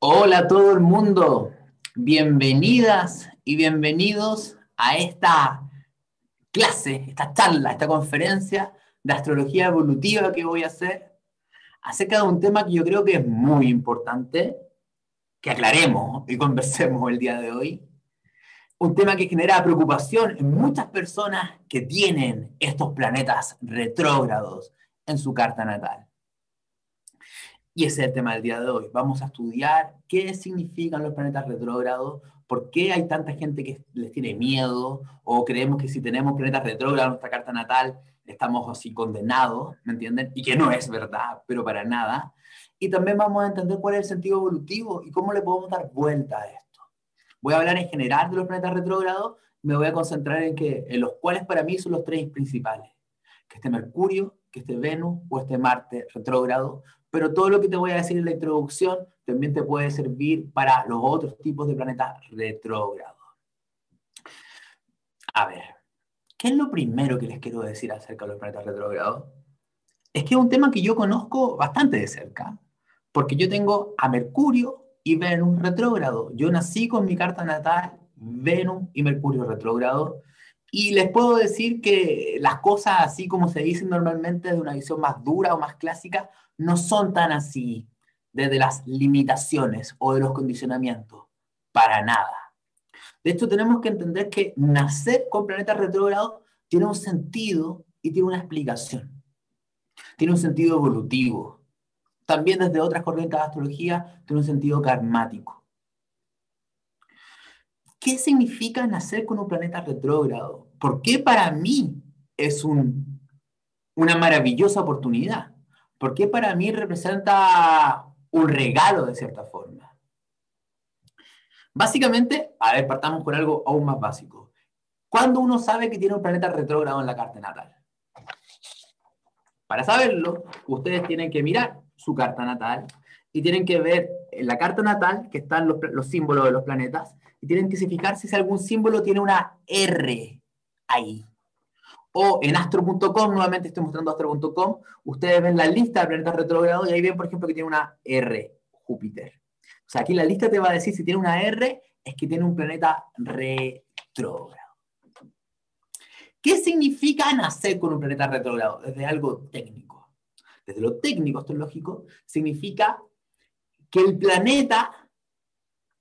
Hola a todo el mundo, bienvenidas y bienvenidos a esta clase, esta charla, esta conferencia de astrología evolutiva que voy a hacer acerca de un tema que yo creo que es muy importante, que aclaremos y conversemos el día de hoy. Un tema que genera preocupación en muchas personas que tienen estos planetas retrógrados en su carta natal. Y ese es el tema del día de hoy. Vamos a estudiar qué significan los planetas retrógrados, por qué hay tanta gente que les tiene miedo o creemos que si tenemos planetas retrógrados en nuestra carta natal estamos así condenados, ¿me entienden? Y que no es verdad, pero para nada. Y también vamos a entender cuál es el sentido evolutivo y cómo le podemos dar vuelta a esto. Voy a hablar en general de los planetas retrógrados, me voy a concentrar en, que, en los cuales para mí son los tres principales. Que esté Mercurio, que esté Venus o este Marte retrógrado, pero todo lo que te voy a decir en la introducción también te puede servir para los otros tipos de planetas retrógrados. A ver, ¿qué es lo primero que les quiero decir acerca de los planetas retrógrados? Es que es un tema que yo conozco bastante de cerca, porque yo tengo a Mercurio y Venus retrógrado. Yo nací con mi carta natal Venus y Mercurio retrógrado, y les puedo decir que las cosas así como se dicen normalmente de una visión más dura o más clásica, no son tan así desde las limitaciones o de los condicionamientos, para nada. De hecho, tenemos que entender que nacer con planetas retrógrados tiene un sentido y tiene una explicación. Tiene un sentido evolutivo. También desde otras corrientes de astrología tiene un sentido karmático. ¿Qué significa nacer con un planeta retrógrado? ¿Por qué para mí es un, una maravillosa oportunidad? ¿Por qué para mí representa un regalo de cierta forma? Básicamente, a ver, partamos con algo aún más básico. ¿Cuándo uno sabe que tiene un planeta retrógrado en la carta natal? Para saberlo, ustedes tienen que mirar su carta natal y tienen que ver en la carta natal que están los símbolos de los planetas y tienen que fijarse si algún símbolo tiene una R ahí o en astro.com, nuevamente estoy mostrando astro.com, ustedes ven la lista de planetas retrógrados y ahí ven, por ejemplo, que tiene una R, Júpiter. O sea, aquí la lista te va a decir si tiene una R, es que tiene un planeta retrógrado. ¿Qué significa nacer con un planeta retrógrado? Desde algo técnico. Desde lo técnico astrológico, significa que el planeta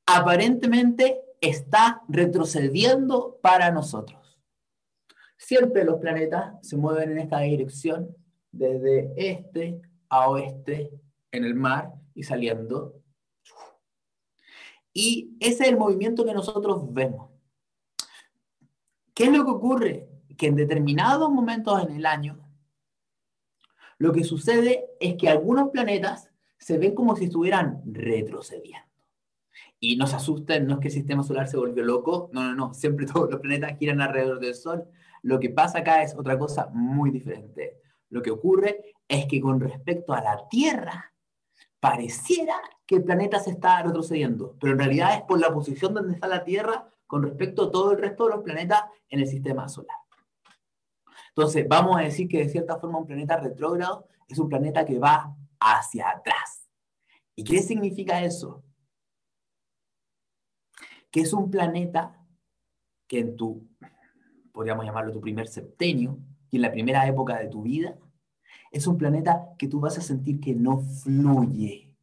aparentemente está retrocediendo para nosotros. Siempre los planetas se mueven en esta dirección, desde este a oeste en el mar y saliendo. Y ese es el movimiento que nosotros vemos. ¿Qué es lo que ocurre? Que en determinados momentos en el año, lo que sucede es que algunos planetas se ven como si estuvieran retrocediendo. Y no se asusten, no es que el sistema solar se volvió loco, no, no, no, siempre todos los planetas giran alrededor del Sol, lo que pasa acá es otra cosa muy diferente. Lo que ocurre es que con respecto a la Tierra, pareciera que el planeta se está retrocediendo, pero en realidad es por la posición donde está la Tierra con respecto a todo el resto de los planetas en el sistema solar. Entonces, vamos a decir que de cierta forma un planeta retrógrado es un planeta que va hacia atrás. ¿Y qué significa eso? Es un planeta que en tu podríamos llamarlo tu primer septenio, y en la primera época de tu vida, es un planeta que tú vas a sentir que no fluye.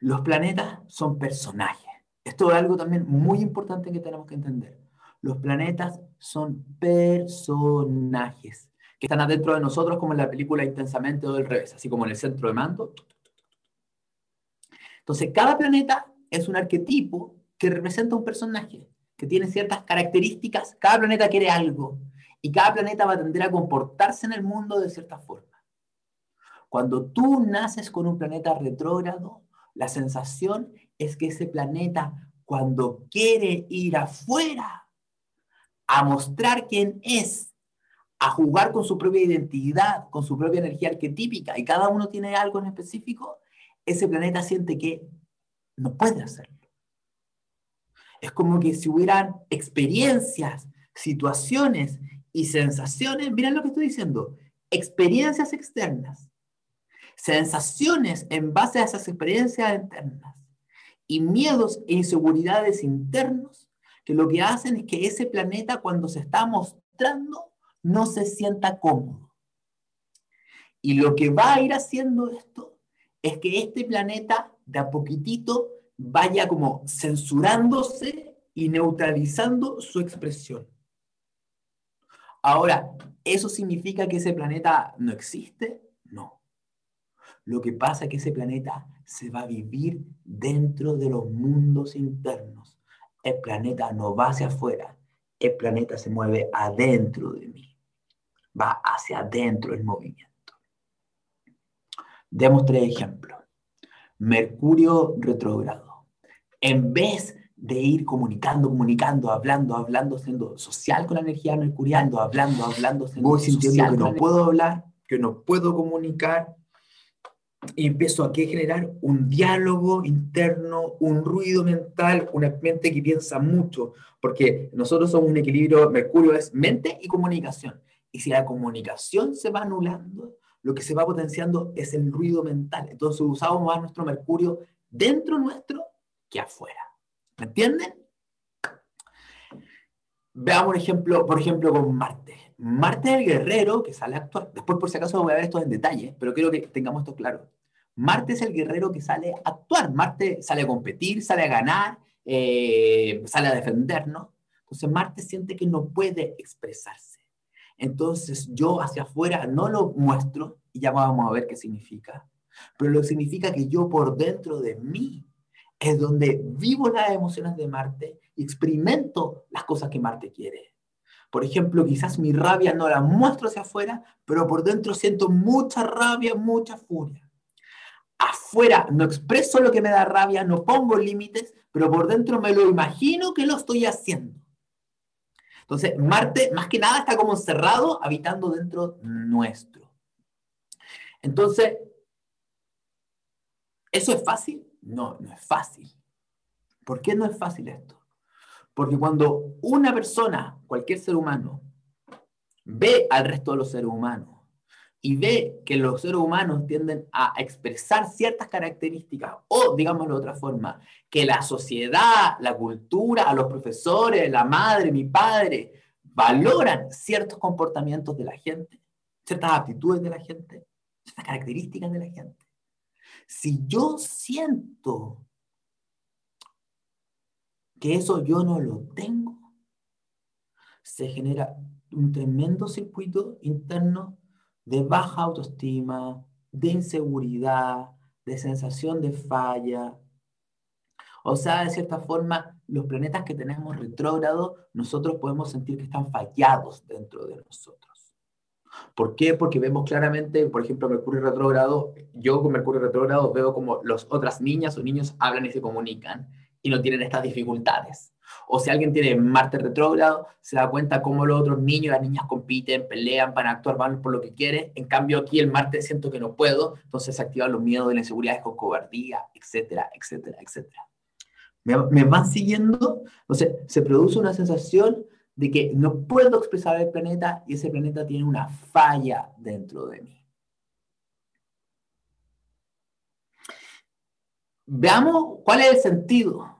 Los planetas son personajes. Esto es algo también muy importante que tenemos que entender. Los planetas son personajes que están adentro de nosotros como en la película Intensamente o del revés, así como en el centro de mando. Entonces, cada planeta es un arquetipo que representa un personaje que tiene ciertas características, cada planeta quiere algo y cada planeta va a tender a comportarse en el mundo de cierta forma. Cuando tú naces con un planeta retrógrado, la sensación es que ese planeta, cuando quiere ir afuera a mostrar quién es, a jugar con su propia identidad, con su propia energía arquetípica, y cada uno tiene algo en específico, ese planeta siente que no puede hacerlo. Es como que si hubieran experiencias, situaciones y sensaciones, miren lo que estoy diciendo, experiencias externas, sensaciones en base a esas experiencias internas y miedos e inseguridades internos que lo que hacen es que ese planeta cuando se está mostrando no se sienta cómodo. Y lo que va a ir haciendo esto es que este planeta de a poquitito vaya como censurándose y neutralizando su expresión. Ahora, ¿eso significa que ese planeta no existe? No. Lo que pasa es que ese planeta se va a vivir dentro de los mundos internos. El planeta no va hacia afuera, el planeta se mueve adentro de mí. Va hacia adentro el movimiento. Demos tres ejemplos. Mercurio retrógrado. En vez de ir comunicando, comunicando, hablando, hablando, siendo social con la energía mercuriano, hablando, hablando, siendo Voy sintiendo que no puedo hablar, que no puedo comunicar, y empiezo a generar un diálogo interno, un ruido mental, una mente que piensa mucho, porque nosotros somos un equilibrio, Mercurio es mente y comunicación. Y si la comunicación se va anulando, lo que se va potenciando es el ruido mental. Entonces usamos más nuestro Mercurio dentro nuestro que afuera. ¿Me entienden? Veamos un ejemplo, por ejemplo, con Marte. Marte es el guerrero que sale a actuar. Después, por si acaso, voy a ver esto en detalle, pero quiero que tengamos esto claro. Marte es el guerrero que sale a actuar. Marte sale a competir, sale a ganar, eh, sale a defendernos. Entonces, Marte siente que no puede expresarse. Entonces, yo hacia afuera no lo muestro y ya vamos a ver qué significa. Pero lo que significa que yo por dentro de mí es donde vivo las emociones de Marte y experimento las cosas que Marte quiere. Por ejemplo, quizás mi rabia no la muestro hacia afuera, pero por dentro siento mucha rabia, mucha furia. Afuera no expreso lo que me da rabia, no pongo límites, pero por dentro me lo imagino que lo estoy haciendo. Entonces, Marte más que nada está como encerrado, habitando dentro nuestro. Entonces, ¿eso es fácil? No, no es fácil. ¿Por qué no es fácil esto? Porque cuando una persona, cualquier ser humano, ve al resto de los seres humanos y ve que los seres humanos tienden a expresar ciertas características, o digámoslo de otra forma, que la sociedad, la cultura, a los profesores, la madre, mi padre, valoran ciertos comportamientos de la gente, ciertas actitudes de la gente, ciertas características de la gente. Si yo siento que eso yo no lo tengo, se genera un tremendo circuito interno de baja autoestima, de inseguridad, de sensación de falla. O sea, de cierta forma, los planetas que tenemos retrógrados, nosotros podemos sentir que están fallados dentro de nosotros. ¿Por qué? Porque vemos claramente, por ejemplo, Mercurio retrógrado, yo con Mercurio retrógrado veo como las otras niñas o niños hablan y se comunican y no tienen estas dificultades. O si alguien tiene Marte retrógrado, se da cuenta cómo los otros niños las niñas compiten, pelean, van a actuar, van por lo que quieren. En cambio, aquí el Marte siento que no puedo, entonces se activan los miedos de la inseguridad con cobardía, etcétera, etcétera, etcétera. ¿Me, me van siguiendo? Entonces, se produce una sensación de que no puedo expresar el planeta y ese planeta tiene una falla dentro de mí. Veamos cuál es el sentido,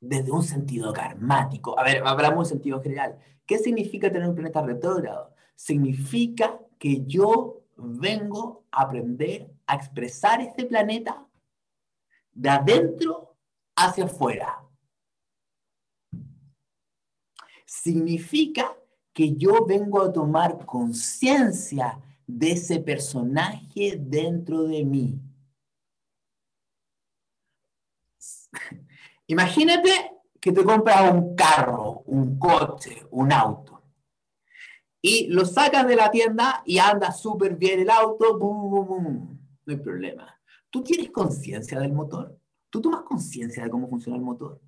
desde un sentido karmático. A ver, hablamos en sentido general. ¿Qué significa tener un planeta retrógrado? Significa que yo vengo a aprender a expresar este planeta de adentro hacia afuera significa que yo vengo a tomar conciencia de ese personaje dentro de mí. Imagínate que te compras un carro, un coche, un auto, y lo sacas de la tienda y anda súper bien el auto, no hay problema. ¿Tú tienes conciencia del motor? ¿Tú tomas conciencia de cómo funciona el motor?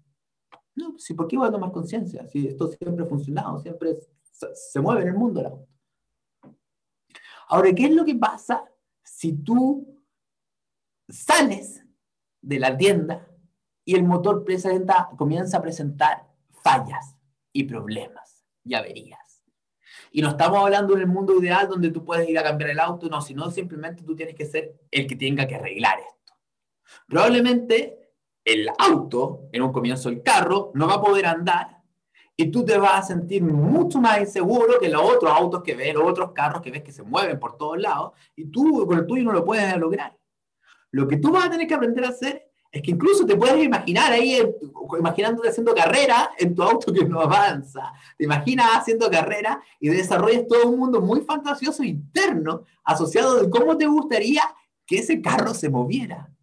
No, sí, ¿por qué voy a tomar conciencia? Si esto siempre ha funcionado, siempre se, mueve en el mundo el auto. Ahora, ¿qué es lo que pasa si tú sales de la tienda y el motor comienza a presentar fallas y problemas y averías? Y no estamos hablando en el mundo ideal donde tú puedes ir a cambiar el auto, no, sino simplemente tú tienes que ser el que tenga que arreglar esto. Probablemente el auto, en un comienzo el carro, no va a poder andar y tú te vas a sentir mucho más inseguro que los otros autos que ves, los otros carros que ves que se mueven por todos lados y tú con el tuyo no lo puedes lograr. Lo que tú vas a tener que aprender a hacer es que incluso te puedes imaginar ahí, imaginándote haciendo carrera en tu auto que no avanza. Te imaginas haciendo carrera y desarrollas todo un mundo muy fantasioso interno asociado de cómo te gustaría que ese carro se moviera.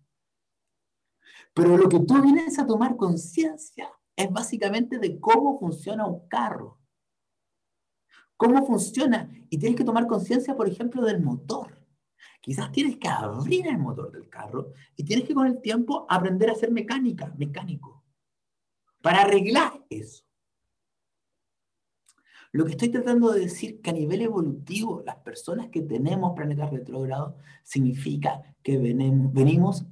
Pero lo que tú vienes a tomar conciencia es básicamente de cómo funciona un carro. ¿Cómo funciona? Y tienes que tomar conciencia, por ejemplo, del motor. Quizás tienes que abrir el motor del carro y tienes que con el tiempo aprender a ser mecánica, mecánico, para arreglar eso. Lo que estoy tratando de decir que a nivel evolutivo, las personas que tenemos planetas retrógrados, significa que venimos, venimos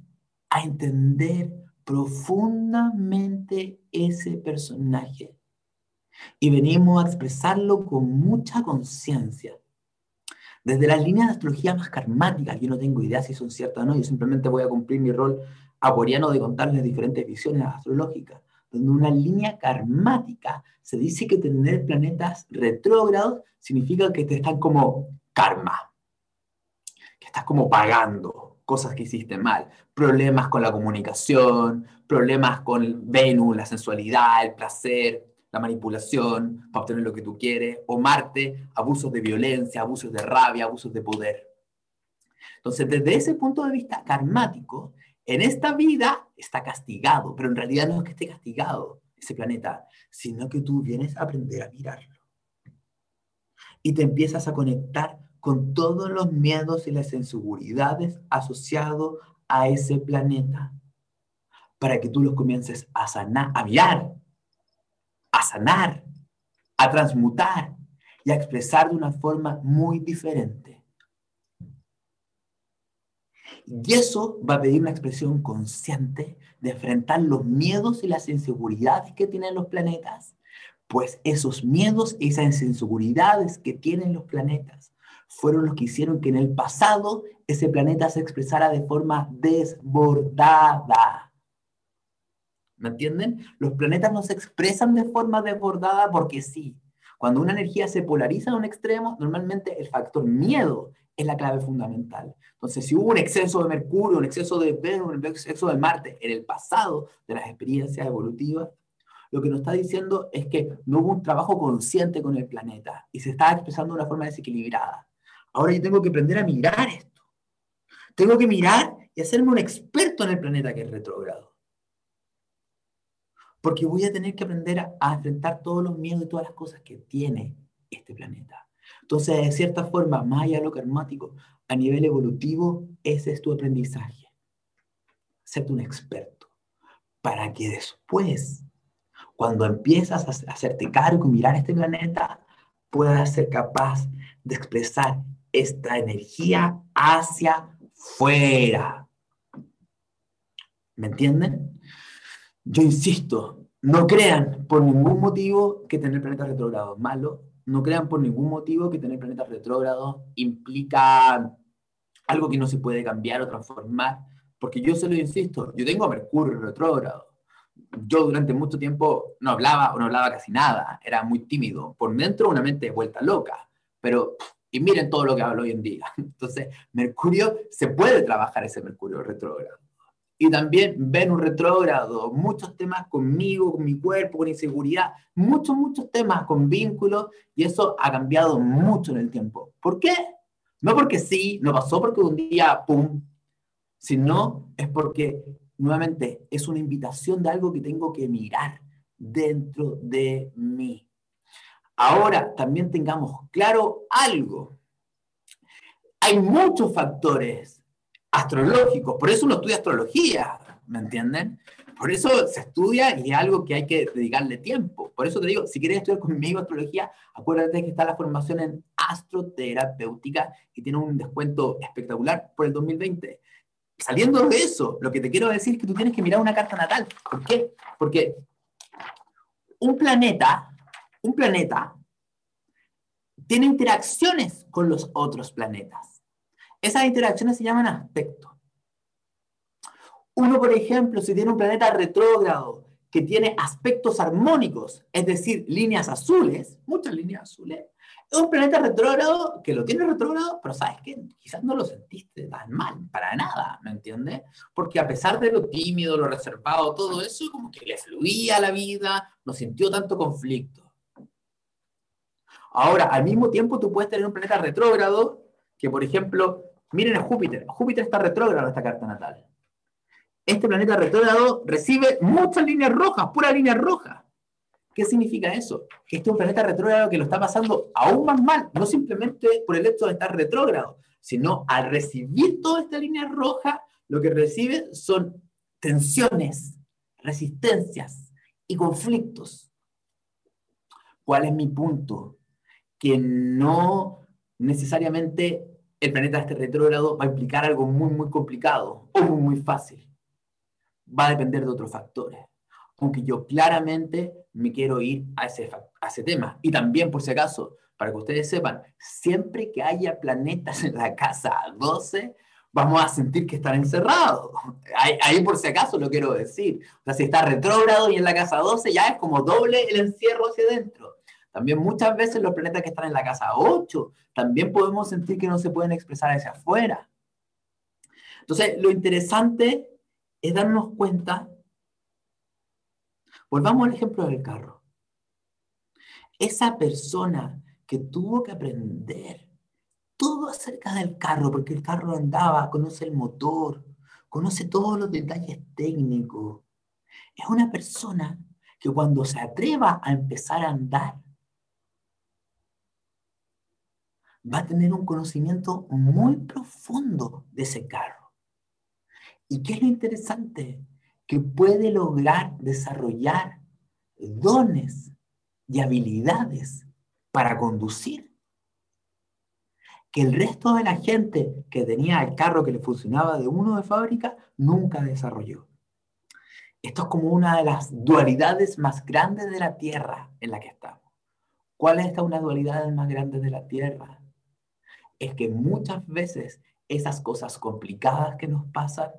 a entender profundamente ese personaje y venimos a expresarlo con mucha conciencia desde las líneas de astrología más karmáticas, yo no tengo idea si son ciertas o no, yo simplemente voy a cumplir mi rol aporiano de contarles diferentes visiones astrológicas. Donde una línea karmática se dice que tener planetas retrógrados significa que te están como karma, que estás como pagando cosas que hiciste mal, problemas con la comunicación, problemas con Venus, la sensualidad, el placer, la manipulación para obtener lo que tú quieres, o Marte, abusos de violencia, abusos de rabia, abusos de poder. Entonces, desde ese punto de vista karmático, en esta vida está castigado, pero en realidad no es que esté castigado ese planeta, sino que tú vienes a aprender a mirarlo. Y te empiezas a conectar con todos los miedos y las inseguridades asociados a ese planeta, para que tú los comiences a sanar, a mirar a sanar, a transmutar y a expresar de una forma muy diferente. Y eso va a pedir una expresión consciente de enfrentar los miedos y las inseguridades que tienen los planetas, pues esos miedos y esas inseguridades que tienen los planetas fueron los que hicieron que en el pasado ese planeta se expresara de forma desbordada. ¿Me entienden? Los planetas no se expresan de forma desbordada porque sí. Cuando una energía se polariza en un extremo, normalmente el factor miedo es la clave fundamental. Entonces, si hubo un exceso de Mercurio, un exceso de Venus, un exceso de Marte en el pasado de las experiencias evolutivas, lo que nos está diciendo es que no hubo un trabajo consciente con el planeta y se está expresando de una forma desequilibrada. Ahora yo tengo que aprender a mirar esto. Tengo que mirar y hacerme un experto en el planeta que es retrógrado porque voy a tener que aprender a, enfrentar todos los miedos y todas las cosas que tiene este planeta. Entonces, de cierta forma, más allá de lo karmático, a nivel evolutivo, ese es tu aprendizaje. Ser un experto. Para que después, cuando empiezas a hacerte cargo y mirar este planeta, puedas ser capaz de expresar esta energía hacia fuera. ¿Me entienden? Yo insisto, no crean por ningún motivo que tener planetas retrógrados malo, no crean por ningún motivo que tener planetas retrógrados implica algo que no se puede cambiar o transformar, porque yo se lo insisto, yo tengo a Mercurio retrógrado. Yo durante mucho tiempo no hablaba o no hablaba casi nada, era muy tímido. Por dentro una mente vuelta loca, pero y miren todo lo que hablo hoy en día. Entonces, Mercurio, se puede trabajar ese Mercurio retrógrado y también ven un retrógrado, muchos temas conmigo, con mi cuerpo, con inseguridad, muchos, muchos temas con vínculos, y eso ha cambiado mucho en el tiempo. ¿Por qué? No porque sí, no pasó porque un día, ¡pum!, sino es porque, nuevamente, es una invitación de algo que tengo que mirar dentro de mí. Ahora, también tengamos claro algo. Hay muchos factores astrológicos, por eso uno estudia astrología, ¿me entienden? Por eso se estudia y es algo que hay que dedicarle tiempo. Por eso te digo, si quieres estudiar conmigo astrología, acuérdate que está la formación en astroterapéutica y tiene un descuento espectacular por el 2020. Saliendo de eso, lo que te quiero decir es que tú tienes que mirar una carta natal. ¿Por qué? Porque un planeta, un planeta tiene interacciones con los otros planetas. Esas interacciones se llaman aspectos. Uno, por ejemplo, si tiene un planeta retrógrado que tiene aspectos armónicos, es decir, líneas azules, muchas líneas azules, es un planeta retrógrado que lo tiene retrógrado, pero sabes que quizás no lo sentiste tan mal, para nada, ¿me entiendes? Porque a pesar de lo tímido, lo reservado, todo eso, como que le fluía la vida, no sintió tanto conflicto. Ahora, al mismo tiempo, tú puedes tener un planeta retrógrado que, por ejemplo, miren a Júpiter. Júpiter está retrógrado en esta carta natal. Este planeta retrógrado recibe muchas líneas rojas, pura línea roja. ¿Qué significa eso? Que este es un planeta retrógrado que lo está pasando aún más mal, no simplemente por el hecho de estar retrógrado, sino al recibir toda esta línea roja, lo que recibe son tensiones, resistencias y conflictos. ¿Cuál es mi punto? Que no necesariamente el planeta este retrógrado va a implicar algo muy, muy complicado o muy, muy fácil. Va a depender de otros factores aunque yo claramente me quiero ir a ese, tema. Y también, por si acaso, para que ustedes sepan, siempre que haya planetas en la casa 12, vamos a sentir que están encerrados. Ahí, por si acaso lo quiero decir. O sea, si está retrógrado y en la casa 12, ya es como doble el encierro hacia adentro. También muchas veces los planetas que están en la casa 8, también podemos sentir que no se pueden expresar hacia afuera. Entonces, lo interesante es darnos cuenta Volvamos al ejemplo del carro. Esa persona que tuvo que aprender todo acerca del carro, porque el carro andaba, conoce el motor, conoce todos los detalles técnicos. Es una persona que cuando se atreva a empezar a andar, va a tener un conocimiento muy profundo de ese carro. ¿Y qué es lo interesante? que puede lograr desarrollar dones y habilidades para conducir que el resto de la gente que tenía el carro que le funcionaba de uno de fábrica nunca desarrolló. Esto es como una de las dualidades más grandes de la Tierra en la que estamos. ¿Cuál es esta una dualidad más grande de la Tierra? Es que muchas veces esas cosas complicadas que nos pasan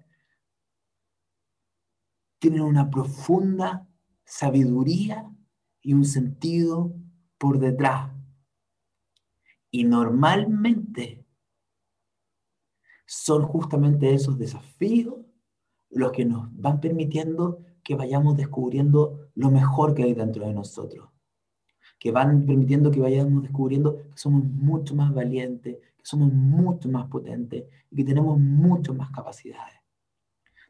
tienen una profunda sabiduría y un sentido por detrás. Y normalmente son justamente esos desafíos los que nos van permitiendo que vayamos descubriendo lo mejor que hay dentro de nosotros, que van permitiendo que vayamos descubriendo que somos mucho más valientes, que somos mucho más potentes y que tenemos mucho más capacidades.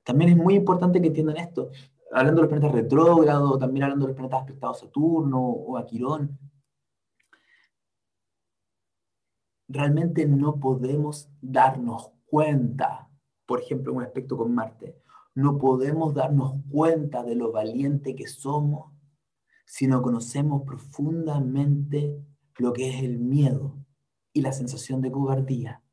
También es muy importante que entiendan esto, hablando de los planetas retrógrados, también hablando de los planetas aspectados a Saturno o a Quirón. Realmente no podemos darnos cuenta, por ejemplo, en un aspecto con Marte, no podemos darnos cuenta de lo valiente que somos si no conocemos profundamente lo que es el miedo y la sensación de cobardía.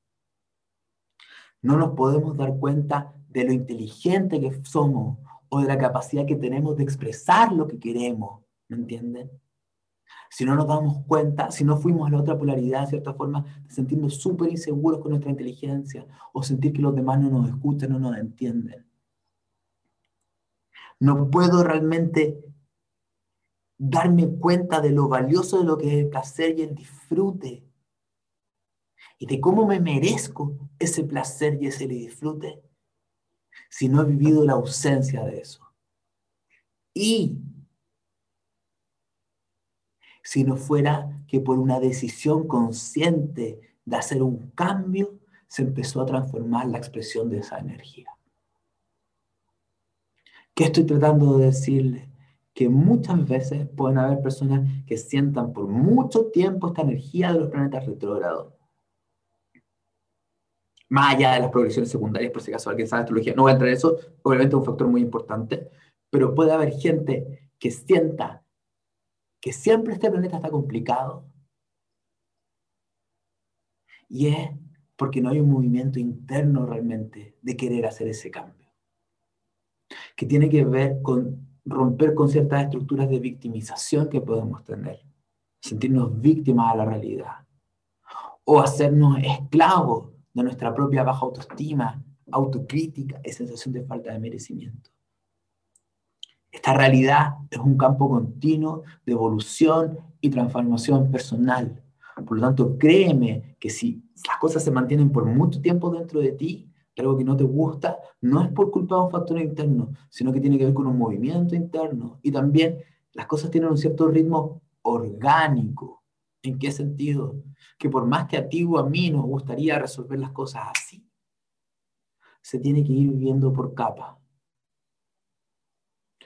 No nos podemos dar cuenta de lo inteligente que somos o de la capacidad que tenemos de expresar lo que queremos, ¿me entienden? Si no nos damos cuenta, si no fuimos a la otra polaridad, de cierta forma, de sentirnos súper inseguros con nuestra inteligencia o sentir que los demás no nos escuchan, no nos entienden. No puedo realmente darme cuenta de lo valioso de lo que es el placer y el disfrute y de cómo me merezco ese placer y ese disfrute si no he vivido la ausencia de eso. Y si no fuera que por una decisión consciente de hacer un cambio, se empezó a transformar la expresión de esa energía. ¿Qué estoy tratando de decirle? Que muchas veces pueden haber personas que sientan por mucho tiempo esta energía de los planetas retrógrados más allá de las progresiones secundarias, por si acaso alguien sabe astrología, no voy a entrar en eso, obviamente es un factor muy importante, pero puede haber gente que sienta que siempre este planeta está complicado. Y es porque no hay un movimiento interno realmente de querer hacer ese cambio, que tiene que ver con romper con ciertas estructuras de victimización que podemos tener, sentirnos víctimas a la realidad o hacernos esclavos de nuestra propia baja autoestima, autocrítica y sensación de falta de merecimiento. Esta realidad es un campo continuo de evolución y transformación personal. Por lo tanto, créeme que si las cosas se mantienen por mucho tiempo dentro de ti, algo que no te gusta, no es por culpa de un factor interno, sino que tiene que ver con un movimiento interno. Y también las cosas tienen un cierto ritmo orgánico. ¿En qué sentido? Que por más que a ti o a mí nos gustaría resolver las cosas así, se tiene que ir viviendo por capa.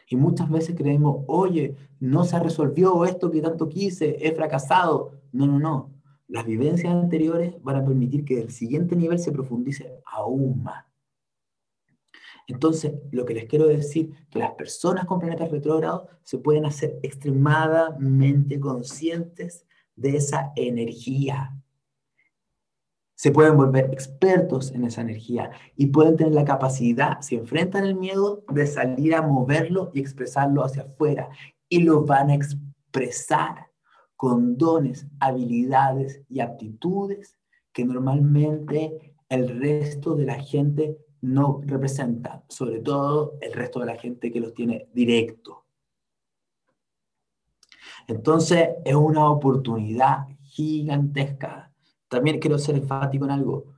Y muchas veces creemos, oye, no se resolvió esto que tanto quise, he fracasado. No, no, no. Las vivencias anteriores van a permitir que el siguiente nivel se profundice aún más. Entonces, lo que les quiero decir, que las personas con planetas retrógrados se pueden hacer extremadamente conscientes de esa energía. Se pueden volver expertos en esa energía y pueden tener la capacidad, si enfrentan el miedo, de salir a moverlo y expresarlo hacia afuera. Y lo van a expresar con dones, habilidades y aptitudes que normalmente el resto de la gente no representa, sobre todo el resto de la gente que los tiene directo. Entonces es una oportunidad gigantesca. También quiero ser enfático en algo,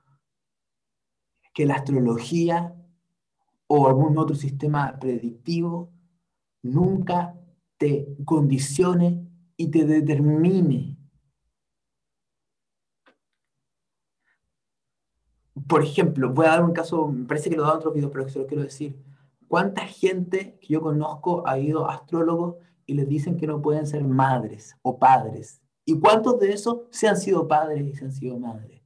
que la astrología o algún otro sistema predictivo nunca te condicione y te determine. Por ejemplo, voy a dar un caso, me parece que lo he dado en otros videos, pero se lo quiero decir. ¿Cuánta gente que yo conozco ha ido a astrólogos y les dicen que no pueden ser madres o padres? ¿Y cuántos de esos se han sido padres y se han sido madres?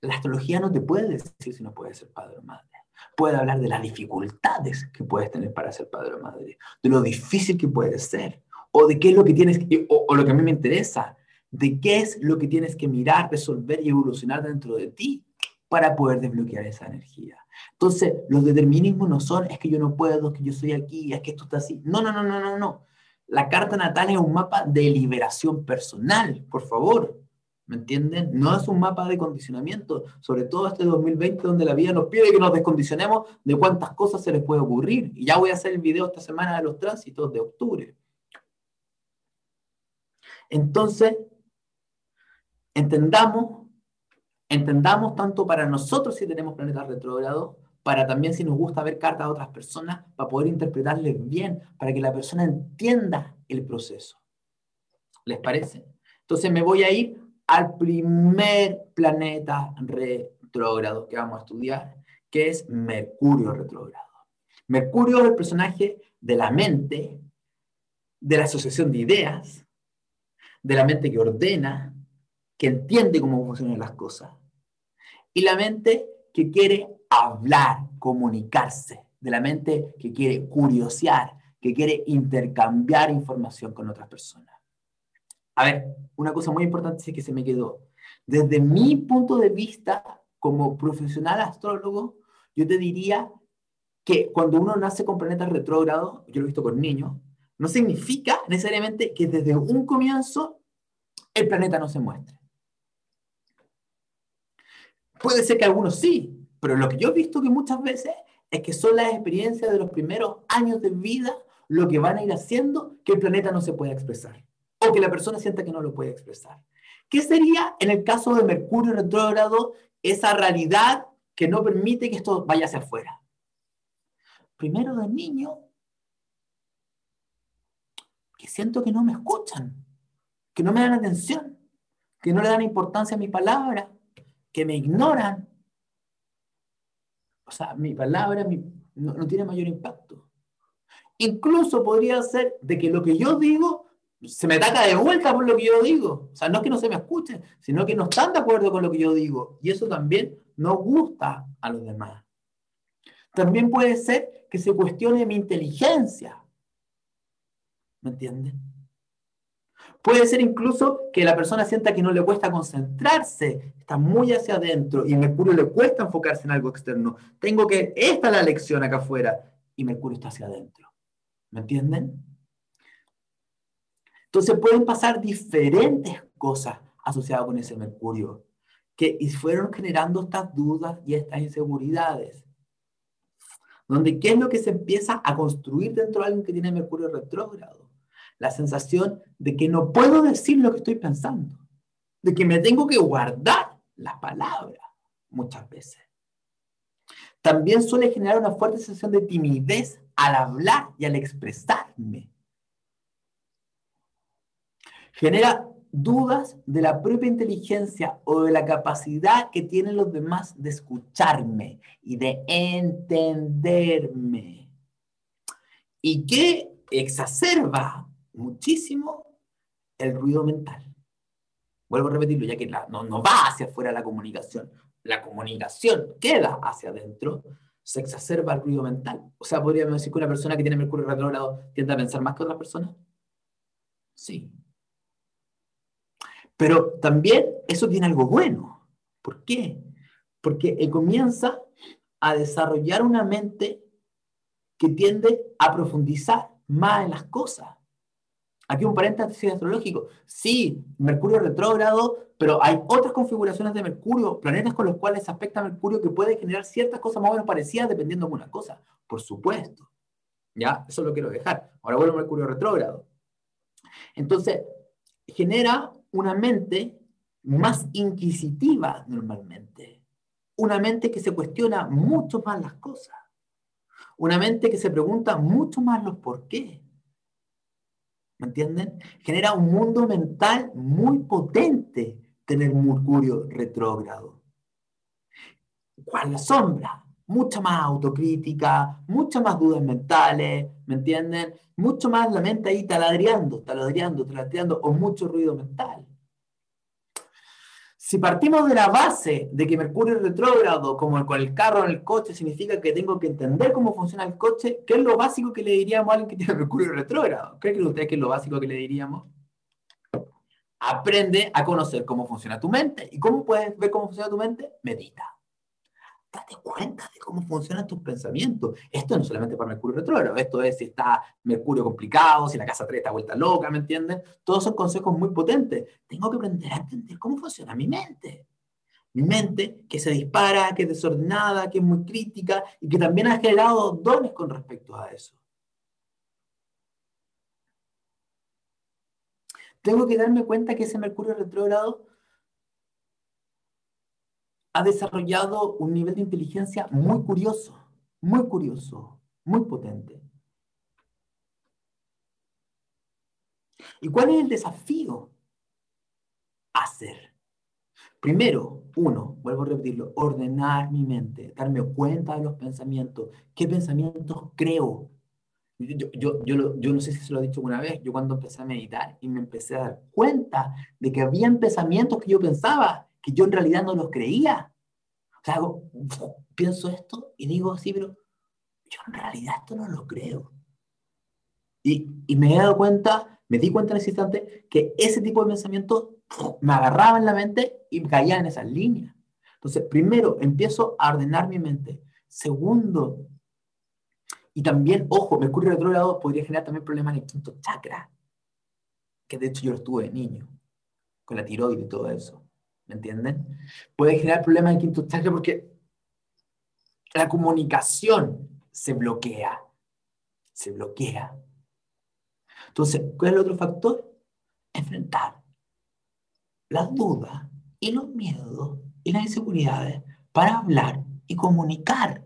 La astrología no te puede decir si no puedes ser padre o madre. Puede hablar de las dificultades que puedes tener para ser padre o madre, de lo difícil que puede ser, o de qué es lo que tienes, o, o lo que a mí me interesa, de qué es lo que tienes que mirar, resolver y evolucionar dentro de ti para poder desbloquear esa energía. Entonces, los determinismos no son, es que yo no puedo, es que yo soy aquí, es que esto está así. No, no, no, no, no, no. La carta natal es un mapa de liberación personal, por favor. ¿Me entienden? No es un mapa de condicionamiento, sobre todo este 2020 donde la vida nos pide que nos descondicionemos de cuántas cosas se les puede ocurrir. Y ya voy a hacer el video esta semana de los tránsitos de octubre. Entonces, entendamos, entendamos tanto para nosotros si tenemos planetas retrógrados, para también si nos gusta ver cartas de otras personas, para poder interpretarles bien, para que la persona entienda el proceso. ¿Les parece? Entonces me voy a ir al primer planeta retrógrado que vamos a estudiar, que es Mercurio retrógrado. Mercurio es el personaje de la mente, de la asociación de ideas, de la mente que ordena, que entiende cómo funcionan las cosas, y la mente que quiere hablar, comunicarse, de la mente que quiere curiosear, que quiere intercambiar información con otras personas. A ver, una cosa muy importante que se me quedó. Desde mi punto de vista como profesional astrólogo, yo te diría que cuando uno nace con planetas retrógrados, yo lo he visto con niños, no significa necesariamente que desde un comienzo el planeta no se muestre. Puede ser que algunos sí, pero lo que yo he visto que muchas veces es que son las experiencias de los primeros años de vida lo que van a ir haciendo que el planeta no se pueda expresar o que la persona sienta que no lo puede expresar. ¿Qué sería en el caso de Mercurio retrógrado esa realidad que no permite que esto vaya hacia afuera? Primero de niño, que siento que no me escuchan, que no me dan atención, que no le dan importancia a mi palabra, que me ignoran. O sea, mi palabra no, no tiene mayor impacto. Incluso podría ser de que lo que yo digo se me ataca de vuelta por lo que yo digo. O sea, no es que no se me escuche, sino que no están de acuerdo con lo que yo digo. Y eso también no gusta a los demás. También puede ser que se cuestione mi inteligencia. ¿Me entienden? Puede ser incluso que la persona sienta que no le cuesta concentrarse, está muy hacia adentro y Mercurio le cuesta enfocarse en algo externo. Tengo que, esta es la lección acá afuera y Mercurio está hacia adentro. ¿Me entienden? Entonces pueden pasar diferentes cosas asociado con ese Mercurio, que fueron generando estas dudas y estas inseguridades. Donde, ¿qué es lo que se empieza a construir dentro de alguien que tiene Mercurio retrógrado? La sensación de que no puedo decir lo que estoy pensando, de que me tengo que guardar las palabras muchas veces. También suele generar una fuerte sensación de timidez al hablar y al expresarme. Genera dudas de la propia inteligencia o de la capacidad que tienen los demás de escucharme y de entenderme. Y que exacerba muchísimo el ruido mental. Vuelvo a repetirlo, ya que no, no va hacia afuera la comunicación, la comunicación queda hacia adentro, se exacerba el ruido mental. O sea, podríamos decir que una persona que tiene Mercurio retrógrado tiende a pensar más que otras personas. Sí, pero también eso tiene algo bueno. ¿Por qué? Porque comienza a desarrollar una mente que tiende a profundizar más en las cosas. Aquí un paréntesis astrológico. Sí, Mercurio retrógrado, pero hay otras configuraciones de Mercurio, planetas con los cuales se afecta Mercurio que puede generar ciertas cosas más o menos parecidas dependiendo de una cosa. Por supuesto. ¿Ya? Eso lo quiero dejar. Ahora vuelvo a Mercurio retrógrado. Entonces, genera una mente más inquisitiva normalmente, una mente que se cuestiona mucho más las cosas, una mente que se pregunta mucho más los por qué. ¿Me entienden? Genera un mundo mental muy potente tener Mercurio retrógrado. ¿Cuál la sombra? Mucha más autocrítica, muchas más dudas mentales, ¿me entienden? mucho más la mente ahí taladriando, taladriando, taladriando, o mucho ruido mental. Si partimos de la base de que Mercurio retrógrado, como con el carro en el coche, significa que tengo que entender cómo funciona el coche, ¿qué es lo básico que le diríamos a alguien que tiene Mercurio retrógrado? ¿Creen ustedes que es lo básico que le diríamos? Aprende a conocer cómo funciona tu mente. ¿Y cómo puedes ver cómo funciona tu mente? Medita date cuenta de cómo funcionan tus pensamientos. Esto no es solamente para Mercurio retrógrado, esto es si está Mercurio complicado, si la casa 3 está vuelta loca, ¿me entienden? Todos son consejos muy potentes. Tengo que aprender a entender cómo funciona mi mente. Mi mente que se dispara, que es desordenada, que es muy crítica y que también ha generado dones con respecto a eso. Tengo que darme cuenta que ese Mercurio retrógrado ha desarrollado un nivel de inteligencia muy curioso, muy curioso, muy potente. ¿Y cuál es el desafío? Hacer. Primero, uno, vuelvo a repetirlo, ordenar mi mente, darme cuenta de los pensamientos. ¿Qué pensamientos creo? Yo, yo, yo, yo, no sé si se lo he dicho alguna vez, yo cuando empecé a meditar y me empecé a dar cuenta de que habían pensamientos que yo pensaba que yo en realidad no los creía. O sea, pienso esto y digo, sí, pero yo en realidad esto no lo creo. Y, me he dado cuenta, me di cuenta en ese instante que ese tipo de pensamiento me agarraba en la mente y me caía en esas líneas. Entonces, primero, empiezo a ordenar mi mente. Segundo, y también, ojo, Mercurio retrógrado podría generar también problemas en el quinto chakra, que de hecho yo lo estuve de niño, con la tiroides y todo eso. ¿Me entienden? Puede generar problemas en quinto chakra porque la comunicación se bloquea. Se bloquea. Entonces, ¿cuál es el otro factor? Enfrentar las dudas y los miedos y las inseguridades para hablar y comunicar.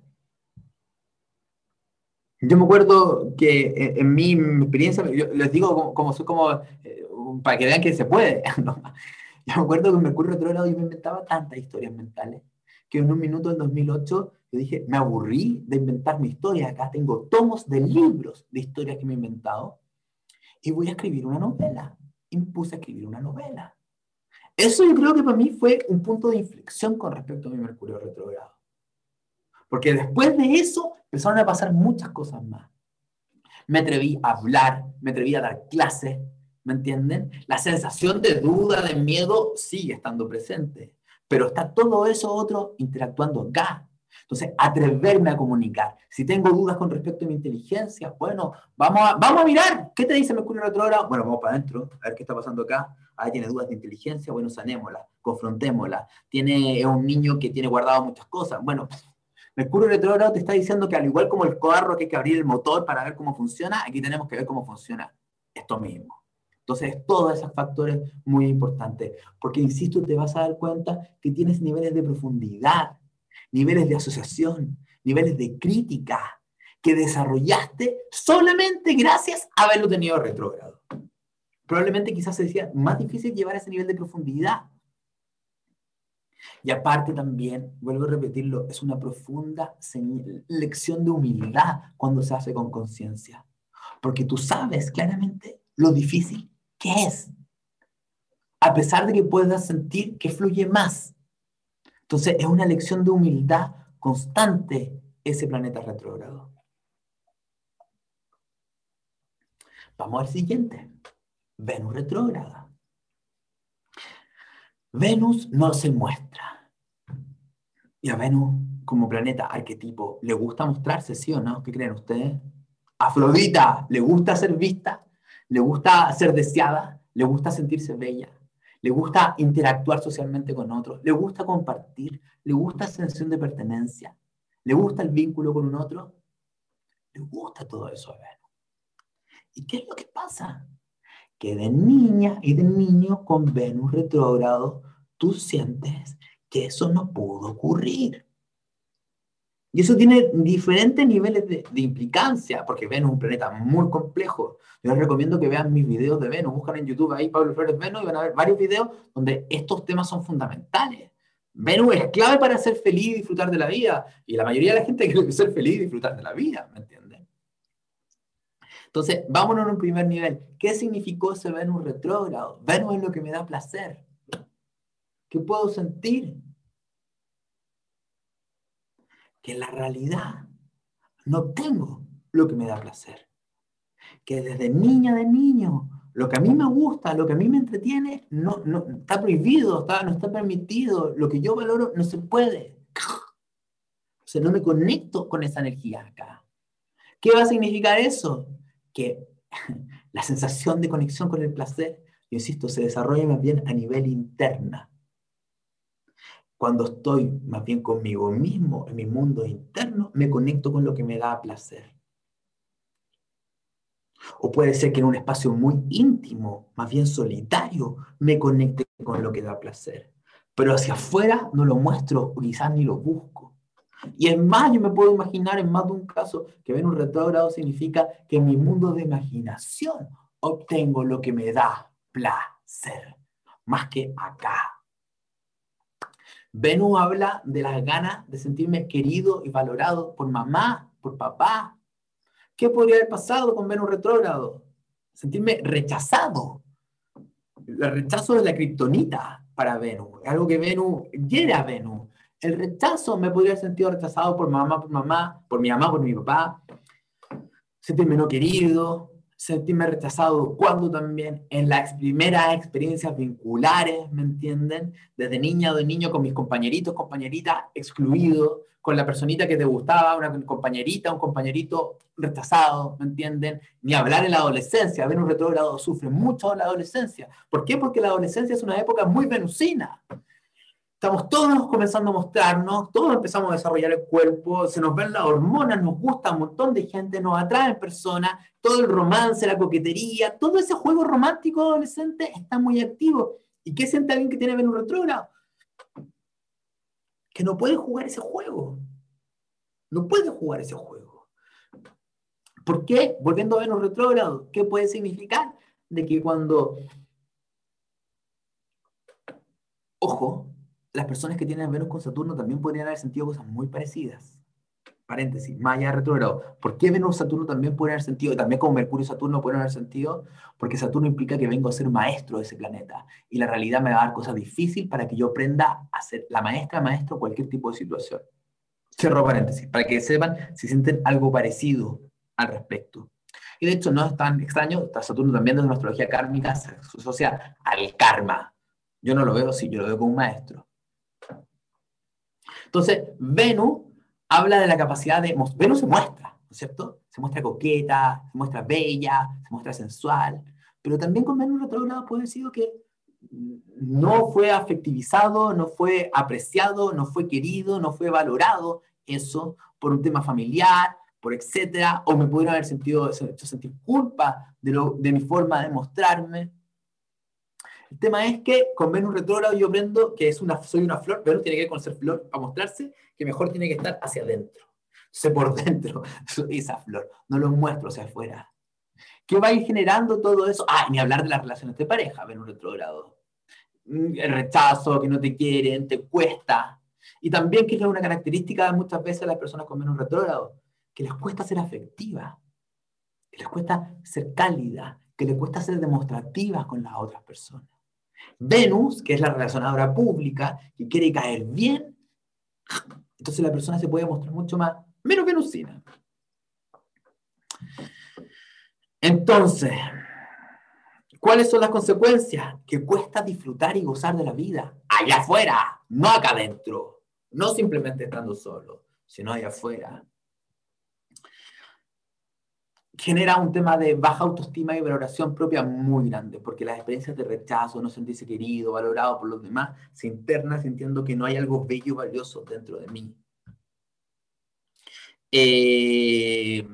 Yo me acuerdo que en, mi experiencia, les digo como, soy como, eh, para que vean que se puede, Yo me acuerdo que en Mercurio retrógrado yo me inventaba tantas historias mentales que en un minuto en 2008 yo dije, me aburrí de inventar mi historia. Acá tengo tomos de libros de historias que me he inventado y voy a escribir una novela. Y me puse a escribir una novela. Eso yo creo que para mí fue un punto de inflexión con respecto a mi Mercurio retrógrado. Porque después de eso empezaron a pasar muchas cosas más. Me atreví a hablar, me atreví a dar clases, ¿Me entienden? La sensación de duda, de miedo, sigue estando presente, pero está todo eso otro interactuando acá. Entonces, atreverme a comunicar. Si tengo dudas con respecto a mi inteligencia, bueno, vamos a, vamos a mirar. ¿Qué te dice Mercurio retrógrado? Bueno, vamos para adentro, a ver qué está pasando acá. Ahí tiene dudas de inteligencia, bueno, sanémosla, confrontémosla. Tiene, es un niño que tiene guardado muchas cosas. Bueno, Mercurio retrógrado te está diciendo que al igual como el carro que hay que abrir el motor para ver cómo funciona, aquí tenemos que ver cómo funciona esto mismo. Entonces, todos esos factores muy importantes, porque, insisto, te vas a dar cuenta que tienes niveles de profundidad, niveles de asociación, niveles de crítica que desarrollaste solamente gracias a haberlo tenido retrógrado. Probablemente quizás se decía más difícil llevar ese nivel de profundidad. Y aparte también, vuelvo a repetirlo, es una profunda lección de humildad cuando se hace con conciencia. Porque tú sabes claramente lo difícil ¿Qué es. A pesar de que puedas sentir que fluye más. Entonces es una lección de humildad constante ese planeta retrógrado. Vamos al siguiente. Venus retrógrada. Venus no se muestra. Y a Venus, como planeta arquetipo, ¿le gusta mostrarse, sí o no? ¿Qué creen ustedes? Afrodita, ¿le gusta ser vista? Le gusta ser deseada, le gusta sentirse bella, le gusta interactuar socialmente con otros, le gusta compartir, le gusta sensación de pertenencia, le gusta el vínculo con un otro, le gusta todo eso a Venus. ¿Y qué es lo que pasa? Que de niña y de niño con Venus retrógrado, tú sientes que eso no pudo ocurrir. Y eso tiene diferentes niveles de, implicancia, porque Venus es un planeta muy complejo. Yo les recomiendo que vean mis videos de Venus, buscan en YouTube ahí Pablo Flores Venus y van a ver varios videos donde estos temas son fundamentales. Venus es clave para ser feliz y disfrutar de la vida. Y la mayoría de la gente quiere ser feliz y disfrutar de la vida, ¿me entienden? Entonces, vámonos a un primer nivel. ¿Qué significó ese Venus retrógrado? Venus es lo que me da placer. ¿Qué puedo sentir? Que en la realidad no tengo lo que me da placer. Que desde niña de niño, lo que a mí me gusta, lo que a mí me entretiene, no, no está prohibido, está, no está permitido. Lo que yo valoro no se puede. O sea, no me conecto con esa energía acá. ¿Qué va a significar eso? Que la sensación de conexión con el placer, yo insisto, se desarrolla más bien a nivel interna cuando estoy más bien conmigo mismo, en mi mundo interno, me conecto con lo que me da placer. O puede ser que en un espacio muy íntimo, más bien solitario, me conecte con lo que da placer. Pero hacia afuera no lo muestro quizás ni lo busco. Y es más, yo me puedo imaginar en más de un caso que ver un retrógrado significa que en mi mundo de imaginación obtengo lo que me da placer, más que acá, Venus habla de las ganas de sentirme querido y valorado por mamá, por papá. ¿Qué podría haber pasado con Venus retrógrado? Sentirme rechazado. El rechazo es la kriptonita para Venus, es algo que Venus quiere a Venus. El rechazo me podría haber sentido rechazado por mamá, por mamá, por mi mamá, por mi papá. Sentirme no querido, sentirme rechazado cuando también en las primeras experiencias vinculares, ¿me entienden? Desde niña o de niño con mis compañeritos, compañeritas, excluido, con la personita que te gustaba, una compañerita, un compañerito rechazado, ¿me entienden? Ni hablar en la adolescencia, ver un retrógrado sufre mucho la adolescencia. ¿Por qué? Porque la adolescencia es una época muy venusina estamos todos comenzando a mostrarnos, todos empezamos a desarrollar el cuerpo, se nos ven las hormonas, nos gusta un montón de gente, nos atraen personas, todo el romance, la coquetería, todo ese juego romántico adolescente está muy activo. ¿Y qué siente alguien que tiene Venus retrógrado? Que no puede jugar ese juego. No puede jugar ese juego. ¿Por qué? Volviendo a Venus retrógrado, ¿qué puede significar? De que cuando... Ojo, las personas que tienen Venus con Saturno también podrían haber sentido cosas muy parecidas. Paréntesis, de retrógrado. ¿Por qué Venus Saturno también puede haber sentido, y también como Mercurio y Saturno pueden haber sentido? Porque Saturno implica que vengo a ser maestro de ese planeta. Y la realidad me va a dar cosas difíciles para que yo aprenda a ser la maestra, maestro, cualquier tipo de situación. Cierro paréntesis, para que sepan si sienten algo parecido al respecto. Y de hecho no es tan extraño, Saturno también desde una astrología kármica se asocia al karma. Yo no lo veo así, yo lo veo como un maestro. Entonces, Venus habla de la capacidad de... Venus se muestra, ¿no es cierto? Se muestra coqueta, se muestra bella, se muestra sensual, pero también con Venus retrógrado puede decir que no fue afectivizado, no fue apreciado, no fue querido, no fue valorado eso por un tema familiar, por etcétera, o me pudieron haber sentido, hecho sentir culpa de, lo, de mi forma de mostrarme. El tema es que con Venus retrógrado yo aprendo que es una, soy una flor, Venus tiene que ver con ser flor para mostrarse, que mejor tiene que estar hacia adentro. Entonces por dentro esa flor, no lo muestro hacia afuera. ¿Qué va a ir generando todo eso? Ah, ni hablar de las relaciones de pareja, Venus retrógrado. Mm, el rechazo, que no te quieren, te cuesta. Y también que es una característica de muchas veces de las personas con Venus retrógrado, que les cuesta ser afectiva, que les cuesta ser cálida, que les cuesta ser demostrativas con las otras personas. Venus, que es la relacionadora pública, que quiere caer bien, entonces la persona se puede mostrar mucho más, menos venusina. Entonces, ¿cuáles son las consecuencias? Que cuesta disfrutar y gozar de la vida allá afuera, no acá adentro, no simplemente estando solo, sino allá afuera genera un tema de baja autoestima y valoración propia muy grande, porque las experiencias de rechazo, no sentirse querido, valorado por los demás, se interna sintiendo que no hay algo bello y valioso dentro de mí. Eh,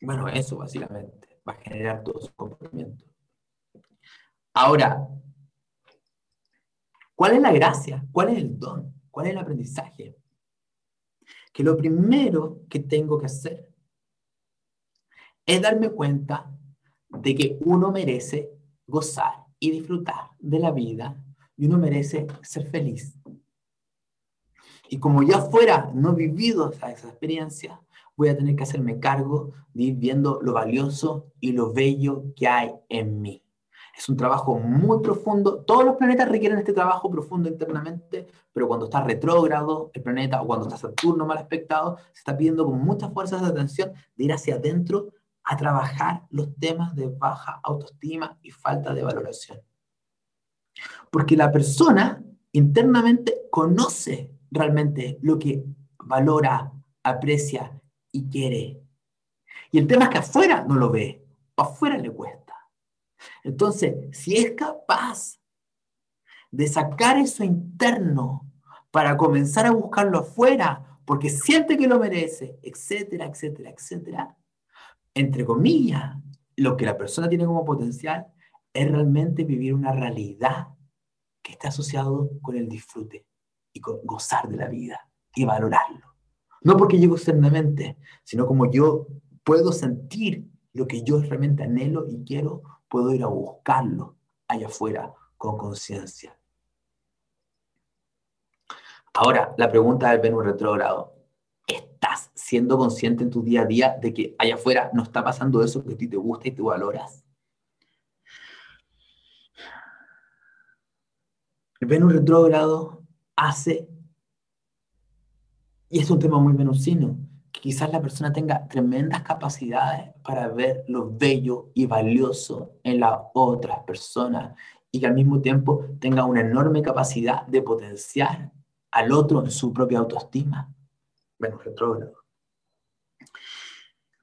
bueno, eso básicamente va a generar todo su comportamiento. Ahora, ¿cuál es la gracia? ¿Cuál es el don? ¿Cuál es el aprendizaje? Que lo primero que tengo que hacer es darme cuenta de que uno merece gozar y disfrutar de la vida y uno merece ser feliz. Y como ya fuera no vivido esa, esa experiencia, voy a tener que hacerme cargo de ir viendo lo valioso y lo bello que hay en mí. Es un trabajo muy profundo. Todos los planetas requieren este trabajo profundo internamente, pero cuando está retrógrado el planeta o cuando está Saturno mal aspectado, se está pidiendo con muchas fuerzas de atención de ir hacia adentro a trabajar los temas de baja autoestima y falta de valoración. Porque la persona internamente conoce realmente lo que valora, aprecia y quiere. Y el tema es que afuera no lo ve, afuera le cuesta. Entonces, si es capaz de sacar eso interno para comenzar a buscarlo afuera, porque siente que lo merece, etcétera, etcétera, etcétera, entre comillas, lo que la persona tiene como potencial es realmente vivir una realidad que está asociado con el disfrute y con gozar de la vida y valorarlo. No porque llego externamente, sino como yo puedo sentir lo que yo realmente anhelo y quiero, puedo ir a buscarlo allá afuera con conciencia. Ahora, la pregunta del Venus retrógrado estás siendo consciente en tu día a día de que allá afuera no está pasando eso que a ti te gusta y te valoras? Venus retrógrado hace, y es un tema muy venusino, que quizás la persona tenga tremendas capacidades para ver lo bello y valioso en las otras personas y que al mismo tiempo tenga una enorme capacidad de potenciar al otro en su propia autoestima. Venus retrógrado.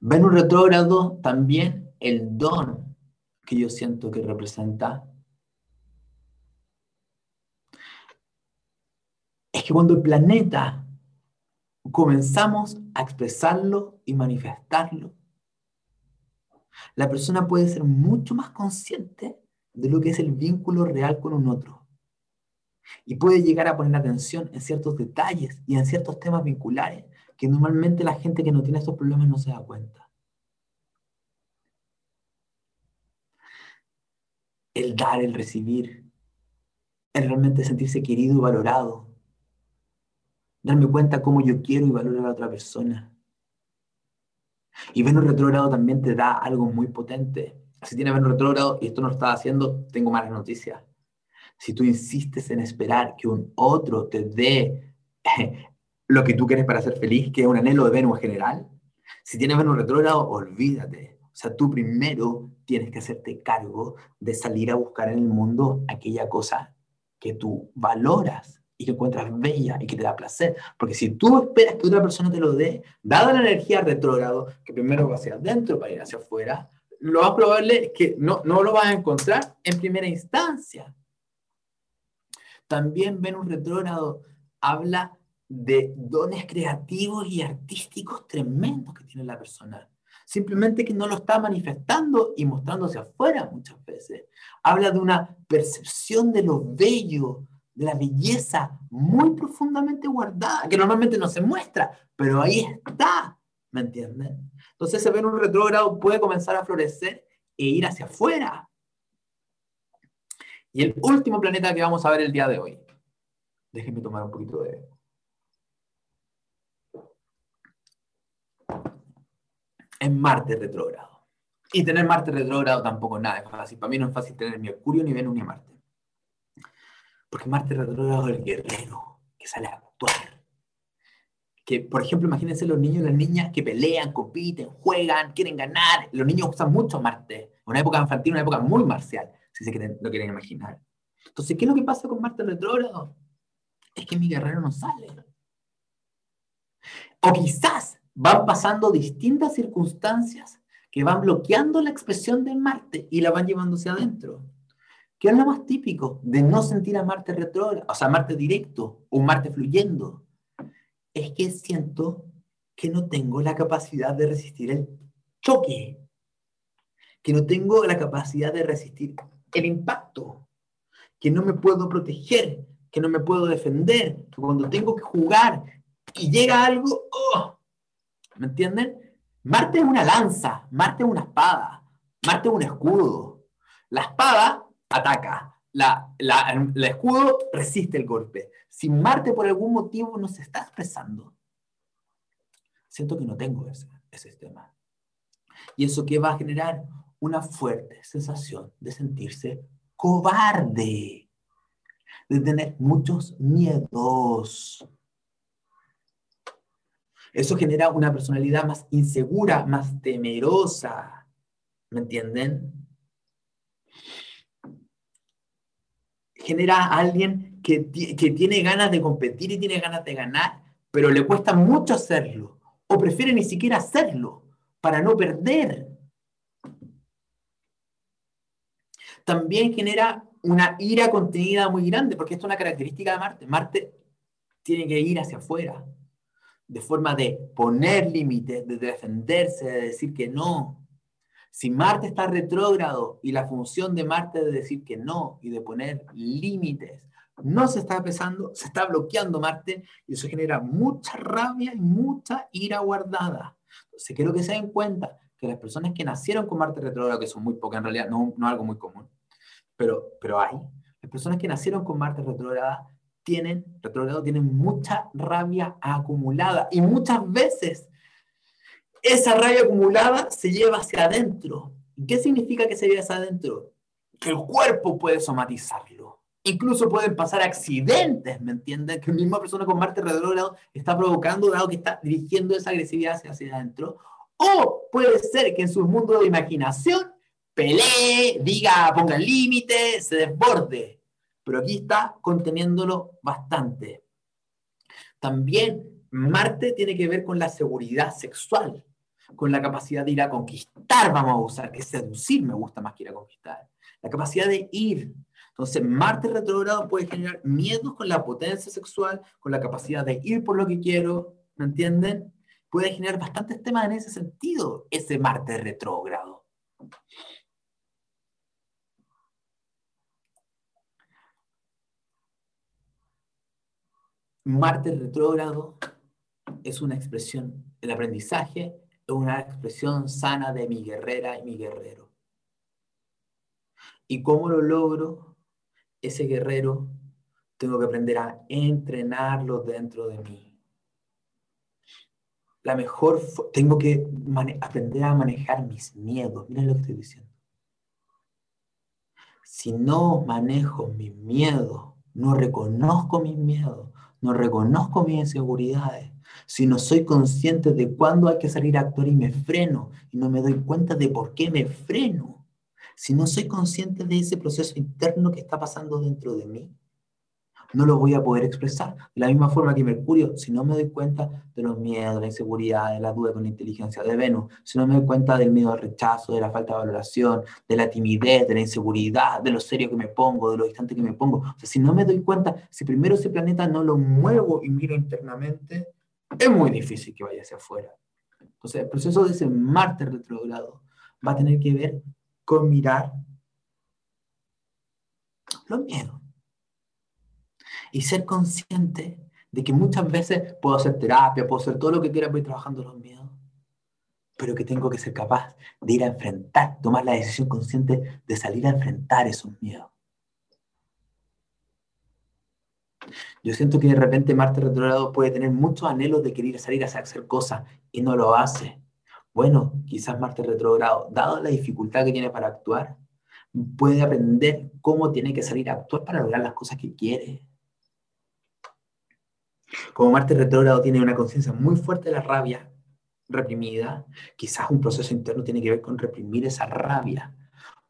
Venus retrógrado también el don que yo siento que representa es que cuando el planeta comenzamos a expresarlo y manifestarlo, la persona puede ser mucho más consciente de lo que es el vínculo real con un otro. Y puede llegar a poner atención en ciertos detalles y en ciertos temas vinculares que normalmente la gente que no tiene estos problemas no se da cuenta. El dar, el recibir, el realmente sentirse querido y valorado. Darme cuenta cómo yo quiero y valoro a la otra persona. Y Venus retrógrado también te da algo muy potente. Si tienes Venus retrógrado y esto no lo estás haciendo, tengo malas noticias. Si tú insistes en esperar que un otro te dé lo que tú quieres para ser feliz, que es un anhelo de Venus general. Si tienes Venus retrógrado, olvídate. O sea, tú primero tienes que hacerte cargo de salir a buscar en el mundo aquella cosa que tú valoras y que encuentras bella y que te da placer. Porque si tú esperas que otra persona te lo dé, dada la energía retrógrado, que primero va hacia adentro para ir hacia afuera, lo más probable es que no, no lo vas a encontrar en primera instancia. También Venus retrógrado habla de dones creativos y artísticos tremendos que tiene la persona. Simplemente que no lo está manifestando y mostrándose afuera muchas veces. Habla de una percepción de lo bello, de la belleza muy profundamente guardada, que normalmente no se muestra, pero ahí está, ¿me entienden? Entonces ese Venus retrógrado puede comenzar a florecer e ir hacia afuera. Y el último planeta que vamos a ver el día de hoy, déjenme tomar un poquito de... Es Marte retrógrado. Y tener Marte retrógrado tampoco nada es fácil. Para mí no es fácil tener Mercurio, ni Venus, ni Marte. Porque Marte retrógrado es el guerrero que sale a actuar. Que, por ejemplo, imagínense los niños y las niñas que pelean, compiten, juegan, quieren ganar. Los niños usan mucho Marte. Una época infantil, una época muy marcial, si se quieren, lo quieren imaginar. Entonces, ¿qué es lo que pasa con Marte retrógrado? Es que mi guerrero no sale. O quizás van pasando distintas circunstancias que van bloqueando la expresión de Marte y la van llevándose adentro. ¿Qué es lo más típico de no sentir a Marte retrógrado, o sea, Marte directo o Marte fluyendo? Es que siento que no tengo la capacidad de resistir el choque, que no tengo la capacidad de resistir el impacto, que no me puedo proteger, que no me puedo defender, que cuando tengo que jugar y llega algo, oh, ¿me entienden? Marte es una lanza, Marte es una espada, Marte es un escudo. La espada ataca. La, el escudo resiste el golpe. Si Marte por algún motivo no se está expresando, siento que no tengo ese, ese sistema. Y eso que va a generar una fuerte sensación de sentirse cobarde, de tener muchos miedos. Eso genera una personalidad más insegura, más temerosa. ¿Me entienden? genera a alguien que, tiene ganas de competir y tiene ganas de ganar, pero le cuesta mucho hacerlo, o prefiere ni siquiera hacerlo para no perder. También genera una ira contenida muy grande, porque esto es una característica de Marte. Marte tiene que ir hacia afuera, de forma de poner límites, de defenderse, de decir que no, si Marte está retrógrado y la función de Marte de decir que no y de poner límites no se está pesando, se está bloqueando Marte y eso genera mucha rabia y mucha ira guardada. Entonces quiero que se den cuenta que las personas que nacieron con Marte retrógrado, que son muy pocas en realidad, no, no algo muy común, pero, pero hay, las personas que nacieron con Marte retrógrado tienen, retrógrado tienen mucha rabia acumulada y muchas veces esa rabia acumulada se lleva hacia adentro. ¿Qué significa que se lleva hacia adentro? Que el cuerpo puede somatizarlo. Incluso pueden pasar accidentes, ¿me entienden? Que la misma persona con Marte retrógrado está provocando, dado que está dirigiendo esa agresividad hacia, hacia adentro. O puede ser que en su mundo de imaginación pelee, diga, ponga límite, se desborde. Pero aquí está conteniéndolo bastante. También Marte tiene que ver con la seguridad sexual con la capacidad de ir a conquistar, vamos a usar, que seducir me gusta más que ir a conquistar. La capacidad de ir. Entonces, Marte retrogrado puede generar miedos con la potencia sexual, con la capacidad de ir por lo que quiero, ¿me entienden? Puede generar bastantes temas en ese sentido, ese Marte retrógrado. Marte retrógrado es una expresión del aprendizaje una expresión sana de mi guerrera y mi guerrero. ¿Y cómo lo logro? Ese guerrero tengo que aprender a entrenarlo dentro de mí. La mejor, tengo que aprender a manejar mis miedos. Miren lo que estoy diciendo. Si no manejo mis miedos, no reconozco mis miedos, no reconozco mis inseguridades, si no soy consciente de cuándo hay que salir a actuar y me freno y no me doy cuenta de por qué me freno, si no soy consciente de ese proceso interno que está pasando dentro de mí, no lo voy a poder expresar. De la misma forma que Mercurio, si no me doy cuenta de los miedos, de la inseguridad, de la duda con la inteligencia de Venus, si no me doy cuenta del miedo al rechazo, de la falta de valoración, de la timidez, de la inseguridad, de lo serio que me pongo, de lo distante que me pongo, o sea, si no me doy cuenta, si primero ese planeta no lo muevo y miro internamente, es muy difícil que vaya hacia afuera. Entonces, el proceso de ese Marte retrogrado va a tener que ver con mirar los miedos y ser consciente de que muchas veces puedo hacer terapia, puedo hacer todo lo que quiera, voy trabajando los miedos, pero que tengo que ser capaz de ir a enfrentar, tomar la decisión consciente de salir a enfrentar esos miedos. Yo siento que de repente Marte retrogrado puede tener muchos anhelos de querer salir a hacer cosas y no lo hace. Bueno, quizás Marte retrogrado, dado la dificultad que tiene para actuar, puede aprender cómo tiene que salir a actuar para lograr las cosas que quiere. Como Marte retrógrado tiene una conciencia muy fuerte de la rabia reprimida, quizás un proceso interno tiene que ver con reprimir esa rabia.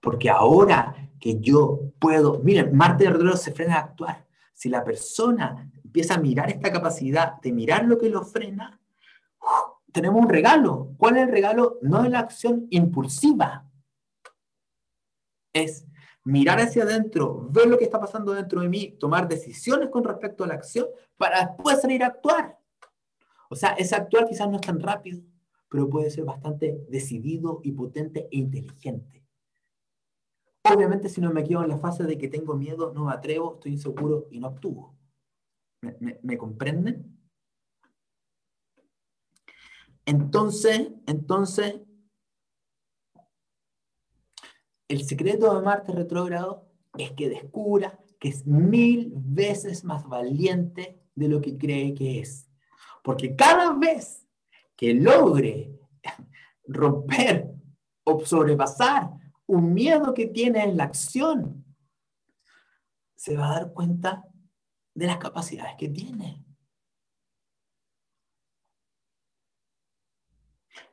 Porque ahora que yo puedo, miren, Marte retrógrado se frena a actuar. Si la persona empieza a mirar esta capacidad de mirar lo que lo frena, tenemos un regalo. ¿Cuál es el regalo? No es la acción impulsiva. Es mirar hacia adentro, ver lo que está pasando dentro de mí, tomar decisiones con respecto a la acción para después salir a actuar. O sea, ese actuar quizás no es tan rápido, pero puede ser bastante decidido y potente e inteligente. Obviamente si no me quedo en la fase de que tengo miedo, no me atrevo, estoy inseguro y no actúo. ¿Me, comprenden? Entonces, entonces, el secreto de Marte retrógrado es que descubra que es mil veces más valiente de lo que cree que es. Porque cada vez que logre romper o sobrepasar un miedo que tiene en la acción, se va a dar cuenta de las capacidades que tiene.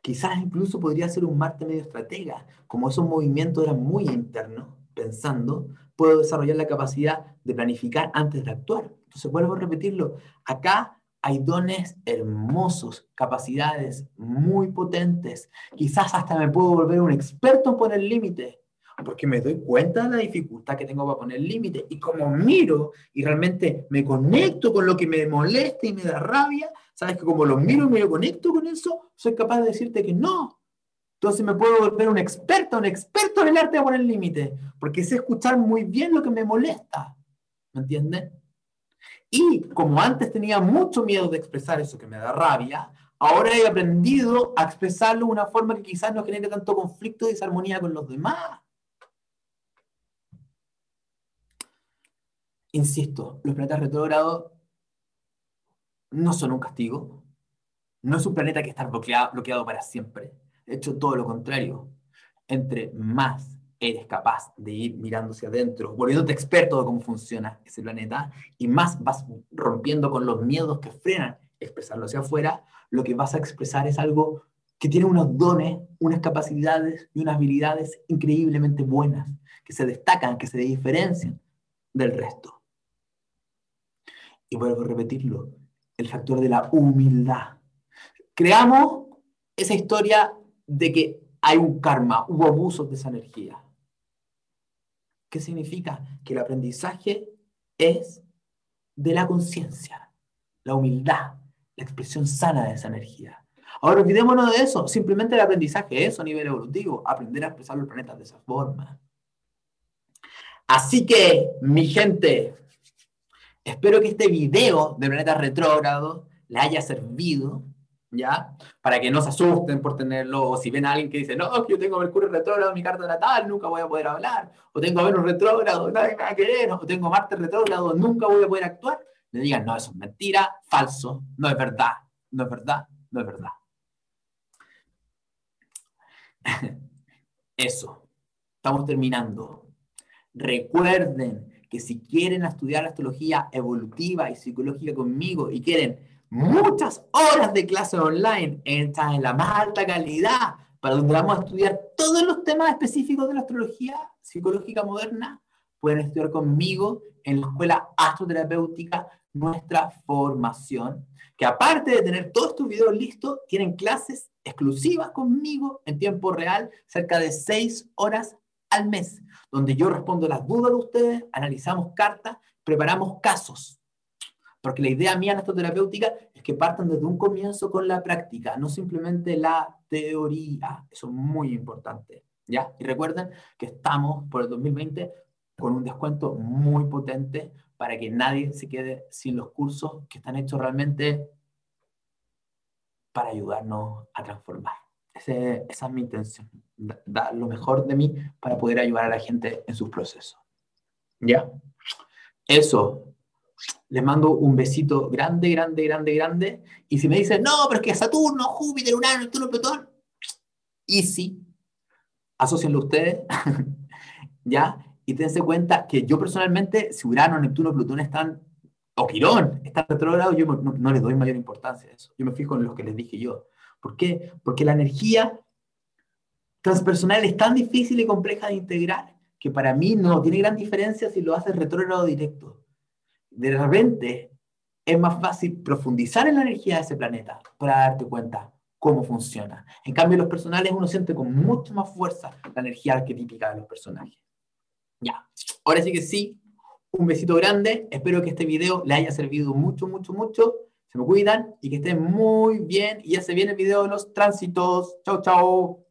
Quizás incluso podría ser un Marte medio estratega, como esos movimientos eran muy internos, pensando, puedo desarrollar la capacidad de planificar antes de actuar. Entonces vuelvo a repetirlo, acá hay dones hermosos, capacidades muy potentes. Quizás hasta me puedo volver un experto en poner límites, porque me doy cuenta de la dificultad que tengo para poner límites. Y como miro y realmente me conecto con lo que me molesta y me da rabia, sabes que como lo miro y me conecto con eso, soy capaz de decirte que no. Entonces me puedo volver un experto, un experto en el arte de poner límites, porque sé escuchar muy bien lo que me molesta. ¿Me entienden? Y como antes tenía mucho miedo de expresar eso que me da rabia, ahora he aprendido a expresarlo de una forma que quizás no genere tanto conflicto y desarmonía con los demás. Insisto, los planetas retrógrados no son un castigo. No es un planeta que está bloqueado, bloqueado para siempre. De hecho, todo lo contrario. Entre más eres capaz de ir mirando hacia adentro, volviéndote experto de cómo funciona ese planeta, y más vas rompiendo con los miedos que frenan expresarlo hacia afuera, lo que vas a expresar es algo que tiene unos dones, unas capacidades y unas habilidades increíblemente buenas, que se destacan, que se diferencian del resto. Y vuelvo a repetirlo, el factor de la humildad. Creamos esa historia de que hay un karma, hubo abusos de esa energía. ¿Qué significa? Que el aprendizaje es de la conciencia, la humildad, la expresión sana de esa energía. Ahora olvidémonos de eso, simplemente el aprendizaje es a nivel evolutivo, aprender a expresar los planetas de esa forma. Así que, mi gente, Espero que este video de Planeta Retrógrado le haya servido, ¿ya? Para que no se asusten por tenerlo, o si ven a alguien que dice, no, yo tengo Mercurio retrógrado en mi carta natal, nunca voy a poder hablar, o tengo Venus retrógrado, nadie me va a querer, o tengo Marte retrógrado, nunca voy a poder actuar, le digan, no, eso es mentira, falso, no es verdad, no es verdad, no es verdad. Eso, estamos terminando. Recuerden que si quieren estudiar astrología evolutiva y psicológica conmigo y quieren muchas horas de clase online hechas en la más alta calidad, para donde vamos a estudiar todos los temas específicos de la astrología psicológica moderna, pueden estudiar conmigo en la Escuela Astroterapéutica nuestra formación, que aparte de tener todos estos videos listos, tienen clases exclusivas conmigo en tiempo real, cerca de seis horas al mes, donde yo respondo las dudas de ustedes, analizamos cartas, preparamos casos. Porque la idea mía en esta terapéutica es que partan desde un comienzo con la práctica, no simplemente la teoría. Eso es muy importante. ¿ya? Y recuerden que estamos por el 2020 con un descuento muy potente para que nadie se quede sin los cursos que están hechos realmente para ayudarnos a transformar. Esa es mi intención, dar lo mejor de mí para poder ayudar a la gente en sus procesos. ¿Ya? Eso. Les mando un besito grande, grande, grande, grande. Y si me dicen, no, pero es que Saturno, Júpiter, Urano, Neptuno, Plutón, easy, asocienlo ustedes, ¿ya? Y tense cuenta que yo personalmente, si Urano, Neptuno, Plutón están, o Quirón, están retrógrados, yo no, no, les doy mayor importancia a eso. Yo me fijo en lo que les dije yo. ¿Por qué? Porque la energía transpersonal es tan difícil y compleja de integrar que para mí no tiene gran diferencia si lo haces retrógrado o directo. De repente es más fácil profundizar en la energía de ese planeta para darte cuenta cómo funciona. En cambio, los personales uno siente con mucho más fuerza la energía arquetípica de los personajes. Ya, ahora sí que sí, un besito grande, espero que este video le haya servido mucho, mucho, mucho, me cuidan y que estén muy bien y ya se viene el video de los tránsitos. Chao, chao.